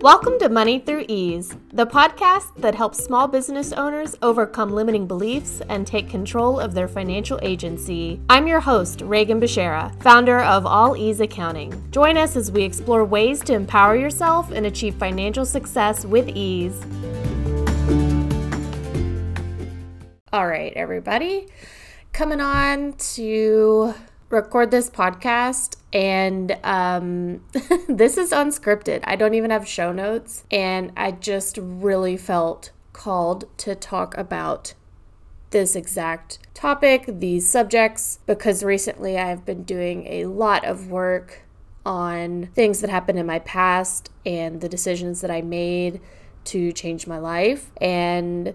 Welcome to Money Through Ease, the podcast that helps small business owners overcome limiting beliefs and take control of their financial agency. I'm your host, Regan Bashara, founder of All Ease Accounting. Join us as we explore ways to empower yourself and achieve financial success with ease. All right, everybody, coming on to record this podcast and um, this is unscripted. I don't even have show notes, and I just really felt called to talk about this exact topic, these subjects, because recently I've been doing a lot of work on things that happened in my past and the decisions that I made to change my life. And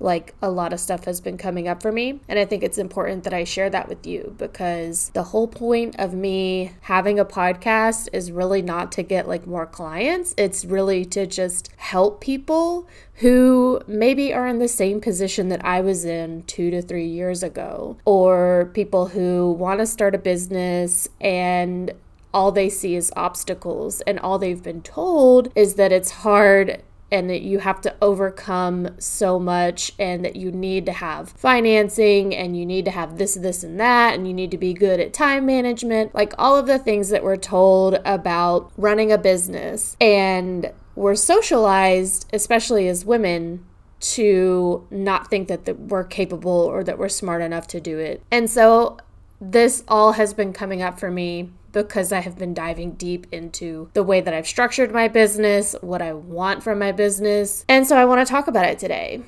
like a lot of stuff has been coming up for me. And I think it's important that I share that with you because the whole point of me having a podcast is really not to get like more clients, it's really to just help people who maybe are in the same position that I was in two to three years ago, or people who want to start a business and all they see is obstacles, and all they've been told is that it's hard and that you have to overcome so much and that you need to have financing and you need to have this this and that and you need to be good at time management like all of the things that we're told about running a business. And we're socialized especially as women to not think that, that we're capable or that we're smart enough to do it. And so this all has been coming up for me because I have been diving deep into the way that I've structured my business, what I want from my business. And so I want to talk about it today.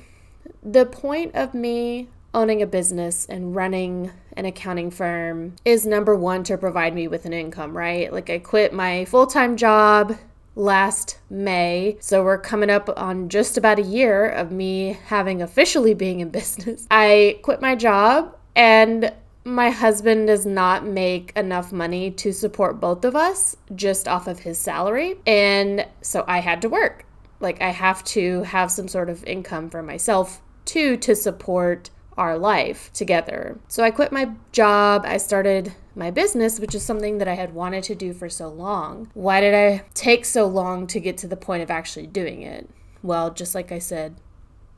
The point of me owning a business and running an accounting firm is number one to provide me with an income, right? Like I quit my full time job last May. So we're coming up on just about a year of me having officially being in business. I quit my job and my husband does not make enough money to support both of us just off of his salary. And so I had to work. Like, I have to have some sort of income for myself too to support our life together. So I quit my job. I started my business, which is something that I had wanted to do for so long. Why did I take so long to get to the point of actually doing it? Well, just like I said,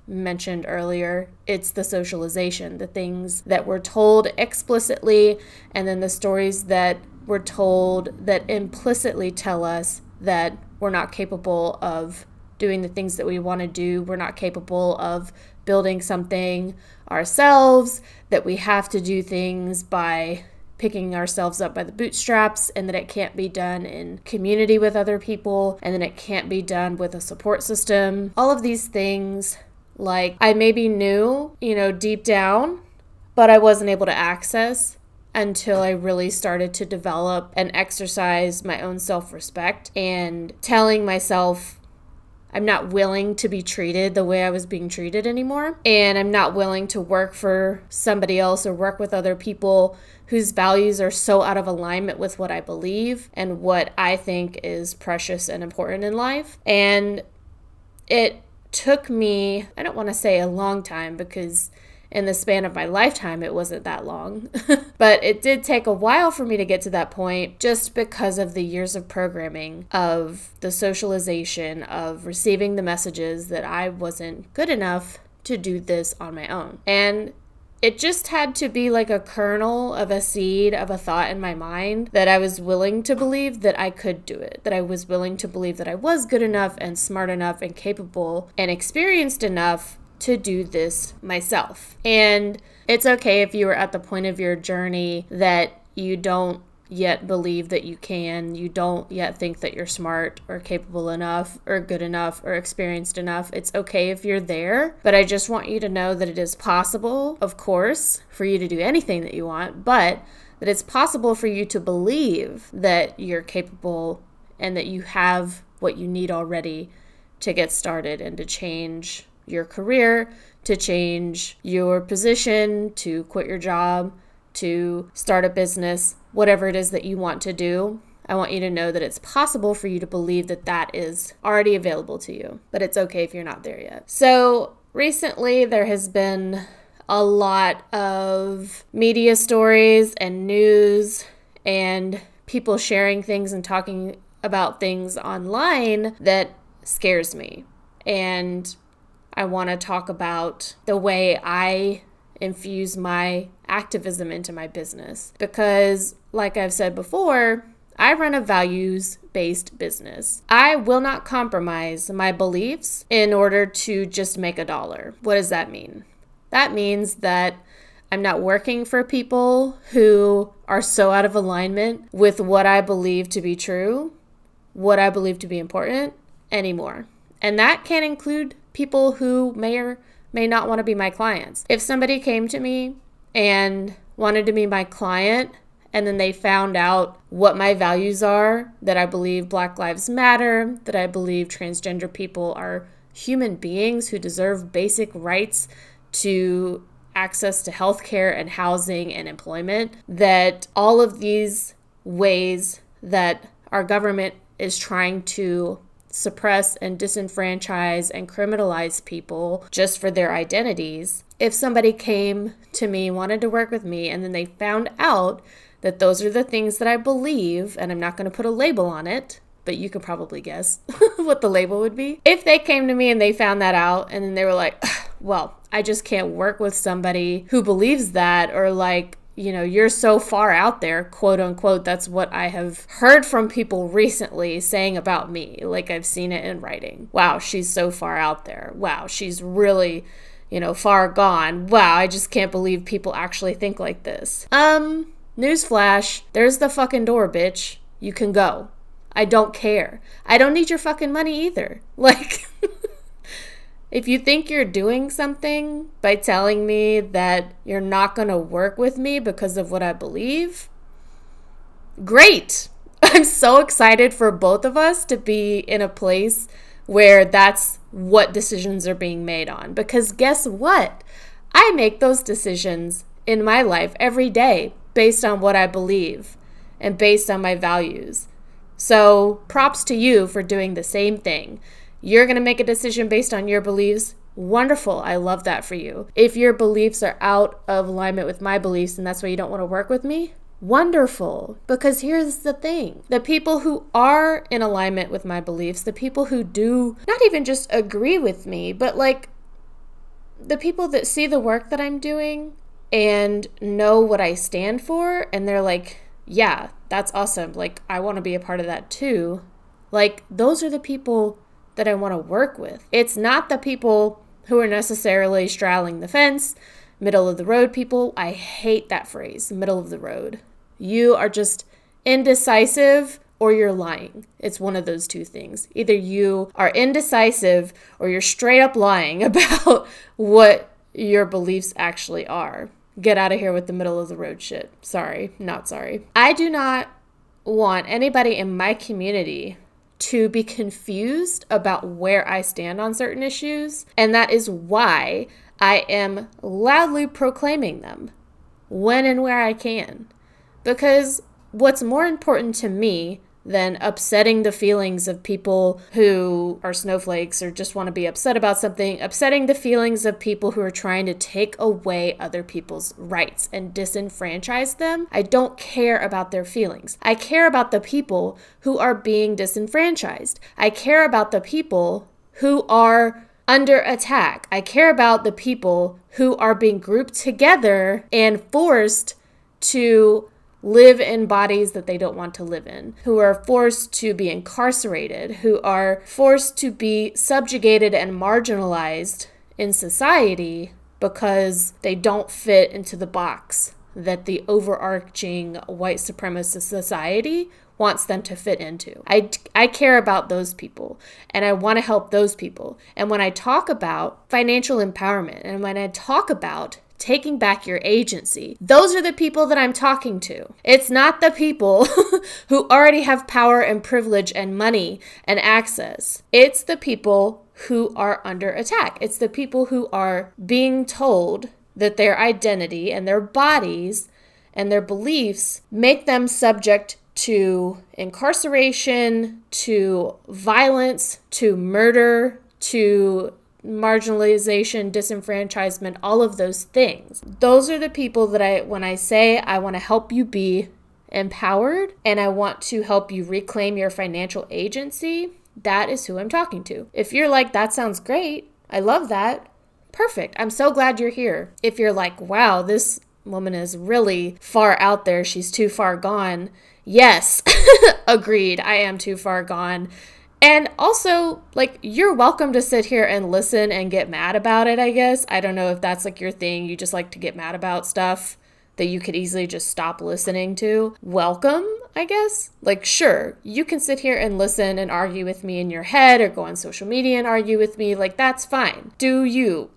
mentioned earlier. It's the socialization, the things that were told explicitly, and then the stories that were told that implicitly tell us that we're not capable of doing the things that we want to do. We're not capable of building something ourselves, that we have to do things by picking ourselves up by the bootstraps and that it can't be done in community with other people and then it can't be done with a support system. All of these things like I maybe knew, you know, deep down, but I wasn't able to access until I really started to develop and exercise my own self respect and telling myself I'm not willing to be treated the way I was being treated anymore. And I'm not willing to work for somebody else or work with other people whose values are so out of alignment with what I believe and what I think is precious and important in life. And it took me, I don't want to say a long time because in the span of my lifetime, it wasn't that long. but it did take a while for me to get to that point just because of the years of programming, of the socialization, of receiving the messages that I wasn't good enough to do this on my own. And it just had to be like a kernel of a seed of a thought in my mind that I was willing to believe that I could do it, that I was willing to believe that I was good enough and smart enough and capable and experienced enough to do this myself. And it's okay if you are at the point of your journey that you don't yet believe that you can. You don't yet think that you're smart or capable enough or good enough or experienced enough. It's okay if you're there, but I just want you to know that it is possible, of course, for you to do anything that you want, but that it's possible for you to believe that you're capable and that you have what you need already to get started and to change your career, to change your position, to quit your job, to start a business, whatever it is that you want to do. I want you to know that it's possible for you to believe that that is already available to you, but it's okay if you're not there yet. So, recently there has been a lot of media stories and news and people sharing things and talking about things online that scares me. And I want to talk about the way I infuse my activism into my business. Because, like I've said before, I run a values based business. I will not compromise my beliefs in order to just make a dollar. What does that mean? That means that I'm not working for people who are so out of alignment with what I believe to be true, what I believe to be important anymore. And that can include people who may or may not want to be my clients. If somebody came to me and wanted to be my client and then they found out what my values are that I believe Black Lives Matter, that I believe transgender people are human beings who deserve basic rights to access to healthcare and housing and employment, that all of these ways that our government is trying to suppress and disenfranchise and criminalize people just for their identities. If somebody came to me, wanted to work with me, and then they found out that those are the things that I believe, and I'm not going to put a label on it, but you could probably guess what the label would be. If they came to me and they found that out, and then they were like, well, I just can't work with somebody who believes that, or like, you know, you're so far out there, quote unquote. That's what I have heard from people recently saying about me. Like I've seen it in writing. Wow, she's so far out there. Wow, she's really, you know, far gone. Wow, I just can't believe people actually think like this. Um, newsflash, there's the fucking door, bitch. You can go. I don't care. I don't need your fucking money either. Like, if you think you're doing something by telling me that you're not going to work with me because of what I believe, great. I'm so excited for both of us to be in a place where that's what decisions are being made on. Because guess what? I make those decisions in my life every day based on what I believe and based on my values. So, props to you for doing the same thing. You're going to make a decision based on your beliefs. Wonderful. I love that for you. If your beliefs are out of alignment with my beliefs and that's why you don't want to work with me, wonderful. Because here's the thing the people who are in alignment with my beliefs, the people who do not even just agree with me, but like the people that see the work that I'm doing and know what I stand for, and they're like, yeah, that's awesome. Like, I want to be a part of that too. Like, those are the people that I want to work with. It's not the people who are necessarily straddling the fence, middle of the road people. I hate that phrase, middle of the road. You are just indecisive or you're lying. It's one of those two things. Either you are indecisive or you're straight up lying about what your beliefs actually are. Get out of here with the middle of the road shit. Sorry, not sorry. I do not want anybody in my community to be confused about where I stand on certain issues, and that is why I am loudly proclaiming them when and where I can. Because what's more important to me than upsetting the feelings of people who are snowflakes or just want to be upset about something, upsetting the feelings of people who are trying to take away other people's rights and disenfranchise them. I don't care about their feelings. I care about the people who are being disenfranchised. I care about the people who are under attack. I care about the people who are being grouped together and forced to live in bodies that they don't want to live in, who are forced to be incarcerated, who are forced to be subjugated and marginalized in society because they don't fit into the box that the overarching white supremacist society wants them to fit into. I, I care about those people and I want to help those people. And when I talk about financial empowerment and when I talk about taking back your agency. Those are the people that I'm talking to. It's not the people who already have power and privilege and money and access. It's the people who are under attack. It's the people who are being told that their identity and their bodies and their beliefs make them subject to incarceration, to violence, to murder, to marginalization, disenfranchisement, all of those things. Those are the people that I, when I say I want to help you be empowered and I want to help you reclaim your financial agency, that is who I'm talking to. If you're like, that sounds great, I love that, perfect. I'm so glad you're here. If you're like, wow, this woman is really far out there, she's too far gone. Yes, agreed. I am too far gone. And also, like, you're welcome to sit here and listen and get mad about it, I guess. I don't know if that's like your thing. You just like to get mad about stuff that you could easily just stop listening to. Welcome, I guess. Like, sure, you can sit here and listen and argue with me in your head or go on social media and argue with me. Like, that's fine. Do you.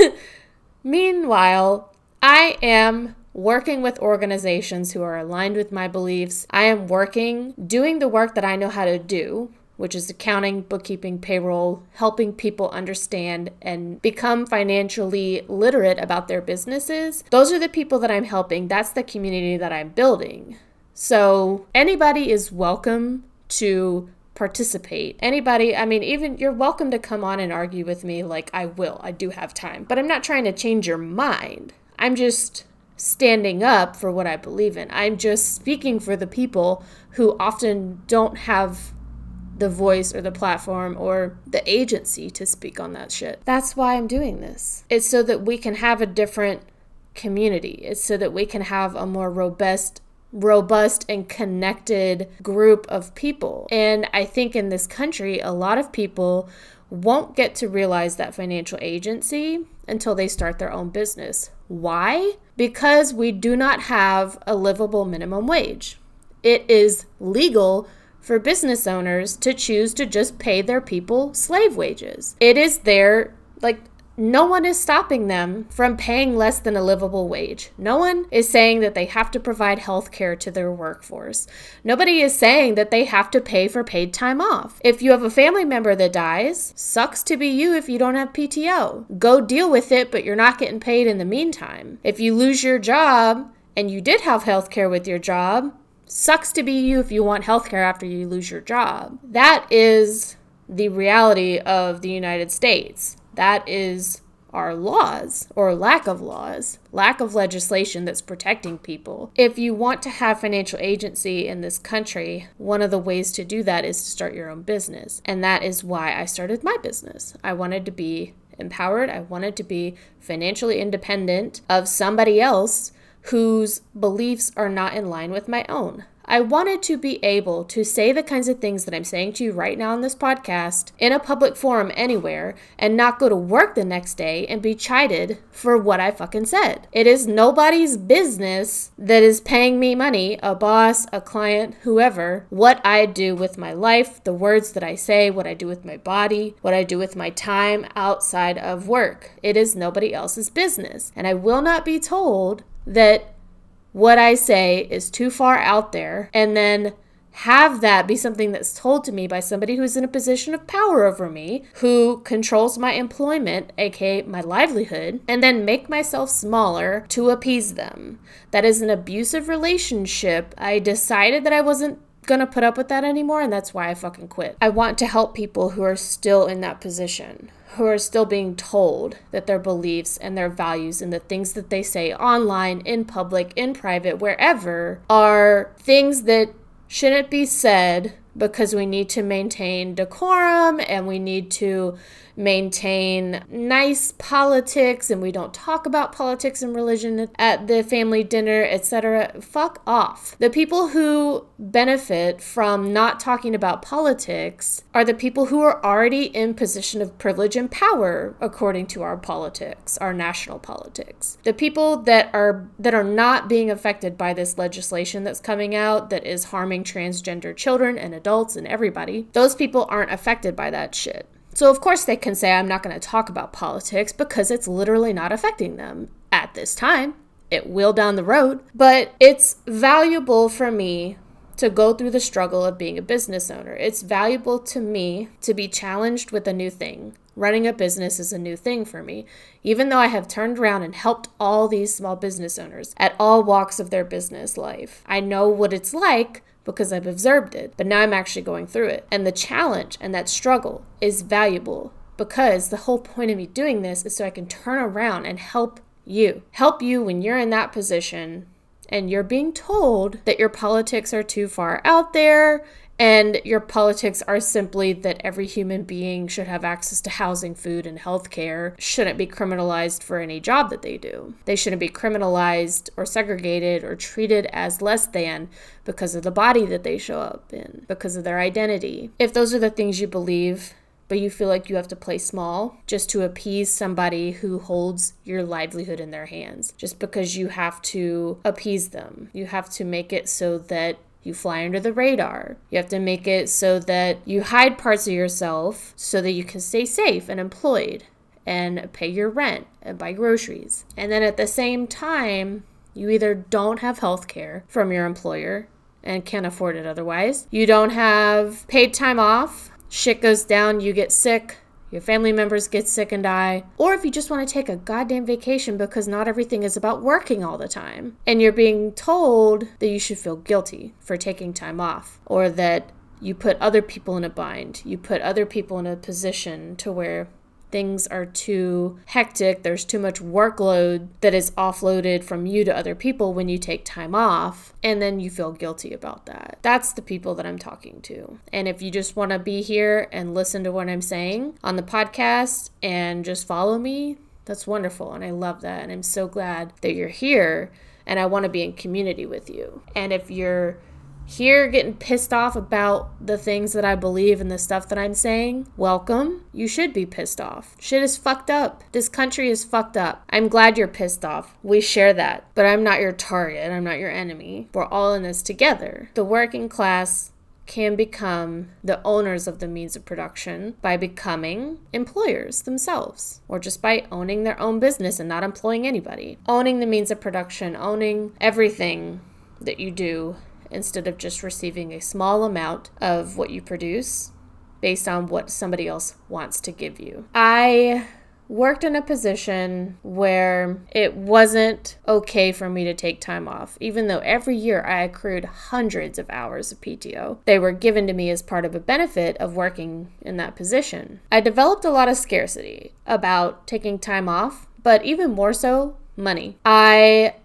Meanwhile, I am working with organizations who are aligned with my beliefs. I am working, doing the work that I know how to do, which is accounting, bookkeeping, payroll, helping people understand and become financially literate about their businesses. Those are the people that I'm helping. That's the community that I'm building. So anybody is welcome to participate. Anybody, I mean, even you're welcome to come on and argue with me like I will. I do have time. But I'm not trying to change your mind. I'm just standing up for what I believe in. I'm just speaking for the people who often don't have the voice or the platform or the agency to speak on that shit. That's why I'm doing this. It's so that we can have a different community. It's so that we can have a more robust robust and connected group of people. And I think in this country a lot of people won't get to realize that financial agency until they start their own business. Why? Because we do not have a livable minimum wage. It is legal for business owners to choose to just pay their people slave wages. It is their, like, no one is stopping them from paying less than a livable wage. No one is saying that they have to provide health care to their workforce. Nobody is saying that they have to pay for paid time off. If you have a family member that dies, sucks to be you if you don't have PTO. Go deal with it, but you're not getting paid in the meantime. If you lose your job and you did have health care with your job, Sucks to be you if you want healthcare after you lose your job. That is the reality of the United States. That is our laws or lack of laws, lack of legislation that's protecting people. If you want to have financial agency in this country, one of the ways to do that is to start your own business. And that is why I started my business. I wanted to be empowered, I wanted to be financially independent of somebody else whose beliefs are not in line with my own. I wanted to be able to say the kinds of things that I'm saying to you right now on this podcast in a public forum anywhere and not go to work the next day and be chided for what I fucking said. It is nobody's business that is paying me money, a boss, a client, whoever, what I do with my life, the words that I say, what I do with my body, what I do with my time outside of work. It is nobody else's business. And I will not be told that what I say is too far out there and then have that be something that's told to me by somebody who's in a position of power over me, who controls my employment, aka my livelihood, and then make myself smaller to appease them. That is an abusive relationship. I decided that I wasn't gonna put up with that anymore, and that's why I fucking quit. I want to help people who are still in that position who are still being told that their beliefs and their values and the things that they say online, in public, in private, wherever are things that shouldn't be said because we need to maintain decorum and we need to maintain nice politics and we don't talk about politics and religion at the family dinner, etc. Fuck off. The people who benefit from not talking about politics are the people who are already in position of privilege and power according to our politics, our national politics. The people that are that are not being affected by this legislation that's coming out that is harming transgender children and adults and everybody, those people aren't affected by that shit. So, of course, they can say, I'm not going to talk about politics because it's literally not affecting them at this time. It will down the road, but it's valuable for me to go through the struggle of being a business owner. It's valuable to me to be challenged with a new thing. Running a business is a new thing for me, even though I have turned around and helped all these small business owners at all walks of their business life. I know what it's like because I've observed it, but now I'm actually going through it. And the challenge and that struggle is valuable because the whole point of me doing this is so I can turn around and help you. Help you when you're in that position and you're being told that your politics are too far out there and your politics are simply that every human being should have access to housing, food, and healthcare, shouldn't be criminalized for any job that they do. They shouldn't be criminalized or segregated or treated as less than because of the body that they show up in, because of their identity. If those are the things you believe, but you feel like you have to play small just to appease somebody who holds your livelihood in their hands, just because you have to appease them. You have to make it so that you fly under the radar. You have to make it so that you hide parts of yourself so that you can stay safe and employed and pay your rent and buy groceries. And then at the same time, you either don't have health care from your employer and can't afford it otherwise. You don't have paid time off. Shit goes down, you get sick, your family members get sick and die, or if you just want to take a goddamn vacation because not everything is about working all the time, and you're being told that you should feel guilty for taking time off, or that you put other people in a bind, you put other people in a position to where things are too hectic, there's too much workload that is offloaded from you to other people when you take time off, and then you feel guilty about that. That's the people that I'm talking to. And if you just want to be here and listen to what I'm saying on the podcast and just follow me, that's wonderful. And I love that. And I'm so glad that you're here and I want to be in community with you. And if you're here getting pissed off about the things that I believe and the stuff that I'm saying, welcome. You should be pissed off. Shit is fucked up. This country is fucked up. I'm glad you're pissed off. We share that. But I'm not your target. I'm not your enemy. We're all in this together. The working class can become the owners of the means of production by becoming employers themselves or just by owning their own business and not employing anybody. Owning the means of production, owning everything that you do instead of just receiving a small amount of what you produce based on what somebody else wants to give you. I worked in a position where it wasn't okay for me to take time off, even though every year I accrued hundreds of hours of PTO. They were given to me as part of a benefit of working in that position. I developed a lot of scarcity about taking time off, but even more so, money. I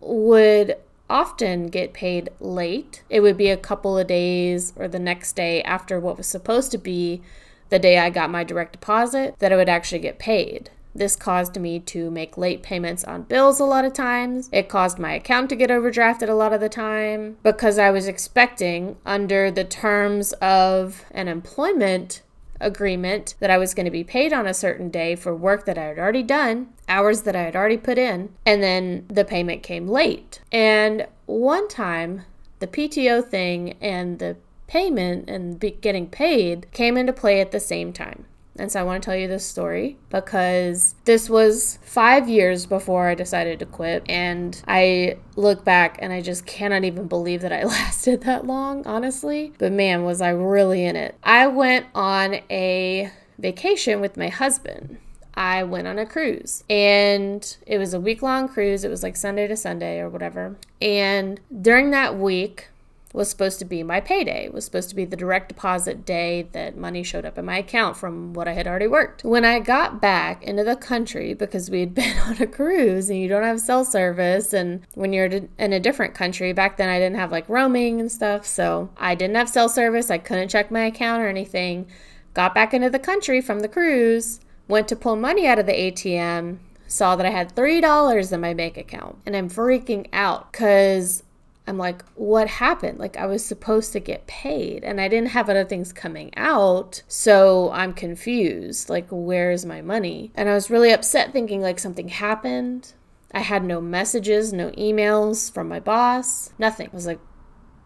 would often get paid late. It would be a couple of days or the next day after what was supposed to be the day I got my direct deposit that I would actually get paid. This caused me to make late payments on bills a lot of times. It caused my account to get overdrafted a lot of the time because I was expecting, under the terms of an employment agreement that I was going to be paid on a certain day for work that I had already done, hours that I had already put in, and then the payment came late. And one time, the PTO thing and the payment and getting paid came into play at the same time. And so I want to tell you this story because this was five years before I decided to quit. And I look back and I just cannot even believe that I lasted that long, honestly. But man, was I really in it. I went on a vacation with my husband. I went on a cruise and it was a week long cruise. It was like Sunday to Sunday or whatever. And during that week, was supposed to be my payday, was supposed to be the direct deposit day that money showed up in my account from what I had already worked. When I got back into the country, because we had been on a cruise and you don't have cell service, and when you're in a different country, back then I didn't have like roaming and stuff, so I didn't have cell service, I couldn't check my account or anything. Got back into the country from the cruise, went to pull money out of the ATM, saw that I had $3 in my bank account, and I'm freaking out because I'm like, what happened? Like, I was supposed to get paid and I didn't have other things coming out. So I'm confused. Like, where's my money? And I was really upset thinking like something happened. I had no messages, no emails from my boss, nothing. I was like,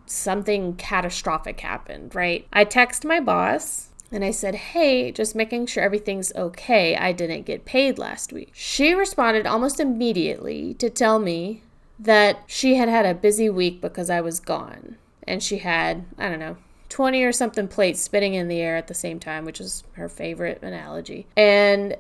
something catastrophic happened, right? I text my boss and I said, Hey, just making sure everything's okay. I didn't get paid last week. She responded almost immediately to tell me that she had had a busy week because I was gone. And she had, I don't know, 20 or something plates spinning in the air at the same time, which is her favorite analogy. And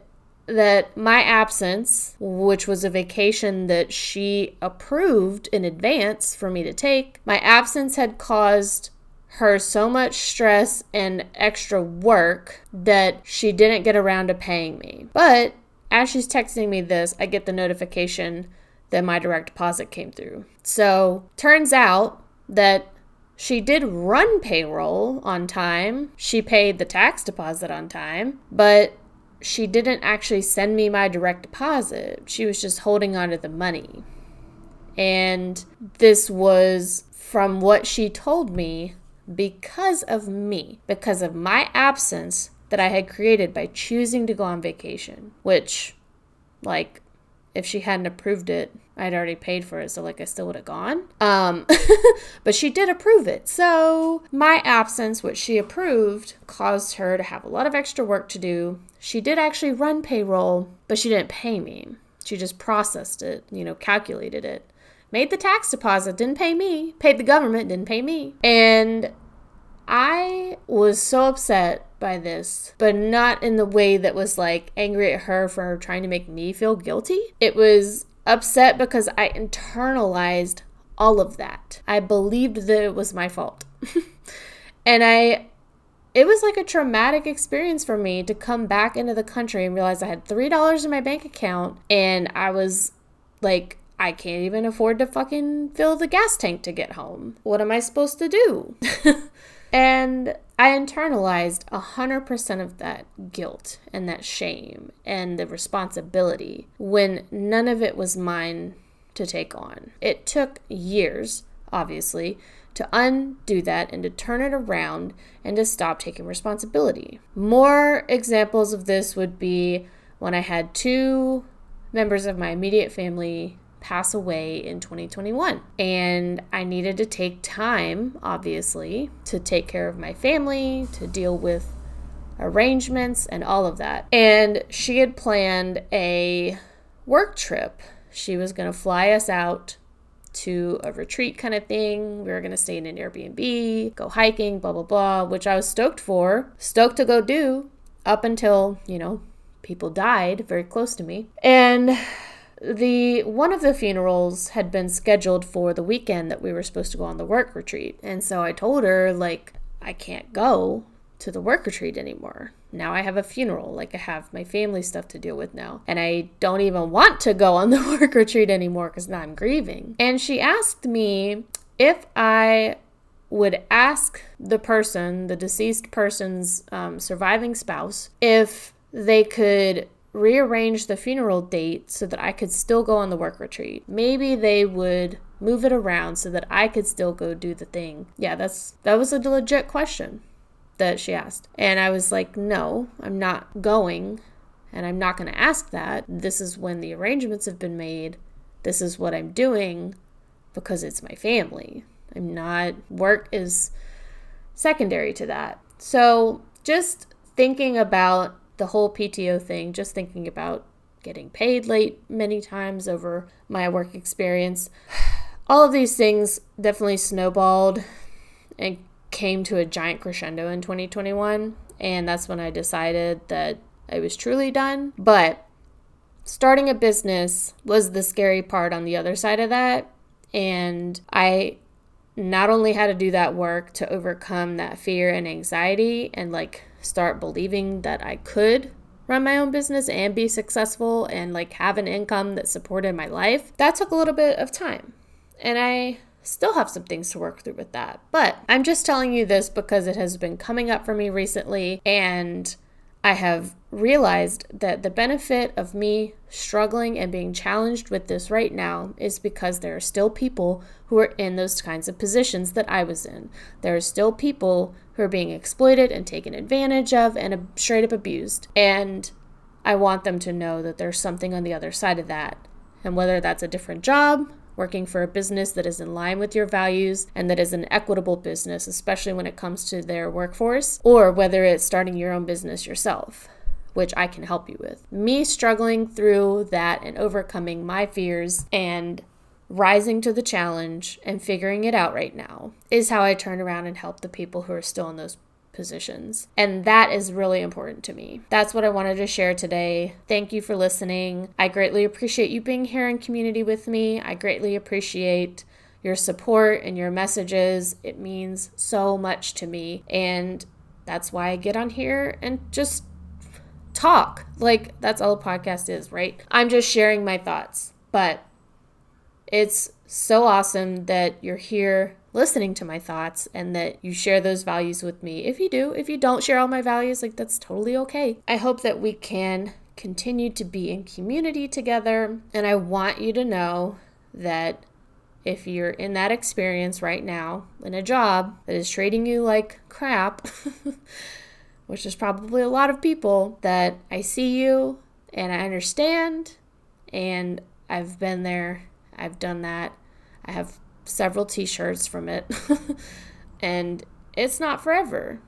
that my absence, which was a vacation that she approved in advance for me to take, my absence had caused her so much stress and extra work that she didn't get around to paying me. But as she's texting me this, I get the notification that my direct deposit came through. So, turns out that she did run payroll on time. She paid the tax deposit on time, but she didn't actually send me my direct deposit. She was just holding on to the money. And this was from what she told me because of me, because of my absence that I had created by choosing to go on vacation, which, like, if she hadn't approved it, I'd already paid for it, so like I still would have gone. Um, but she did approve it. So my absence, which she approved, caused her to have a lot of extra work to do. She did actually run payroll, but she didn't pay me. She just processed it, you know, calculated it. Made the tax deposit, didn't pay me. Paid the government, didn't pay me. And I was so upset by this, but not in the way that was like angry at her for trying to make me feel guilty. It was upset because I internalized all of that. I believed that it was my fault. and I it was like a traumatic experience for me to come back into the country and realize I had $3 in my bank account and I was like I can't even afford to fucking fill the gas tank to get home. What am I supposed to do? and I internalized 100% of that guilt and that shame and the responsibility when none of it was mine to take on. It took years, obviously, to undo that and to turn it around and to stop taking responsibility. More examples of this would be when I had two members of my immediate family pass away in 2021. And I needed to take time, obviously, to take care of my family, to deal with arrangements and all of that. And she had planned a work trip. She was going to fly us out to a retreat kind of thing. We were going to stay in an Airbnb, go hiking, blah, blah, blah, which I was stoked for, stoked to go do up until, you know, people died very close to me. And the one of the funerals had been scheduled for the weekend that we were supposed to go on the work retreat. And so I told her like I can't go to the work retreat anymore. Now I have a funeral, like I have my family stuff to deal with now. And I don't even want to go on the work retreat anymore cuz now I'm grieving. And she asked me if I would ask the person, the deceased person's um, surviving spouse, if they could rearrange the funeral date so that I could still go on the work retreat. Maybe they would move it around so that I could still go do the thing. Yeah, that's that was a legit question that she asked. And I was like, "No, I'm not going." And I'm not going to ask that. This is when the arrangements have been made. This is what I'm doing because it's my family. I'm not work is secondary to that. So, just thinking about the whole PTO thing, just thinking about getting paid late many times over my work experience. All of these things definitely snowballed and came to a giant crescendo in 2021. And that's when I decided that I was truly done. But starting a business was the scary part on the other side of that. And I not only had to do that work to overcome that fear and anxiety and like start believing that I could run my own business and be successful and like have an income that supported my life, that took a little bit of time. And I still have some things to work through with that. But I'm just telling you this because it has been coming up for me recently and I have realized that the benefit of me struggling and being challenged with this right now is because there are still people who are in those kinds of positions that I was in. There are still people who are being exploited and taken advantage of and straight up abused. And I want them to know that there's something on the other side of that. And whether that's a different job, working for a business that is in line with your values and that is an equitable business, especially when it comes to their workforce, or whether it's starting your own business yourself, which I can help you with. Me struggling through that and overcoming my fears and rising to the challenge and figuring it out right now is how I turn around and help the people who are still in those positions. And that is really important to me. That's what I wanted to share today. Thank you for listening. I greatly appreciate you being here in community with me. I greatly appreciate your support and your messages. It means so much to me. And that's why I get on here and just talk. Like, that's all a podcast is, right? I'm just sharing my thoughts. But It's so awesome that you're here listening to my thoughts and that you share those values with me. If you do, if you don't share all my values, like that's totally okay. I hope that we can continue to be in community together. And I want you to know that if you're in that experience right now in a job that is treating you like crap, which is probably a lot of people, that I see you and I understand and I've been there, I've done that. I have several t shirts from it, and it's not forever.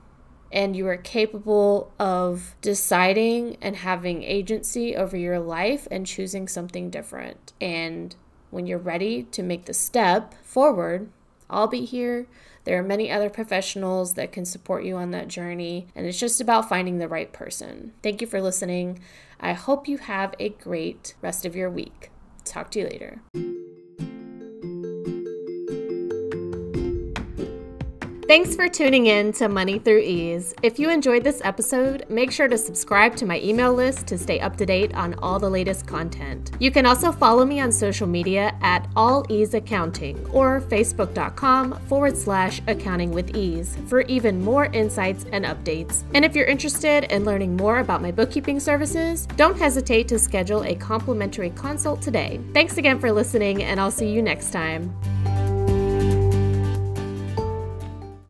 And you are capable of deciding and having agency over your life and choosing something different. And when you're ready to make the step forward, I'll be here. There are many other professionals that can support you on that journey, and it's just about finding the right person. Thank you for listening. I hope you have a great rest of your week. Talk to you later. Thanks for tuning in to Money Through Ease. If you enjoyed this episode, make sure to subscribe to my email list to stay up to date on all the latest content. You can also follow me on social media at All Ease Accounting or facebook.com forward slash accounting with ease for even more insights and updates. And if you're interested in learning more about my bookkeeping services, don't hesitate to schedule a complimentary consult today. Thanks again for listening, and I'll see you next time.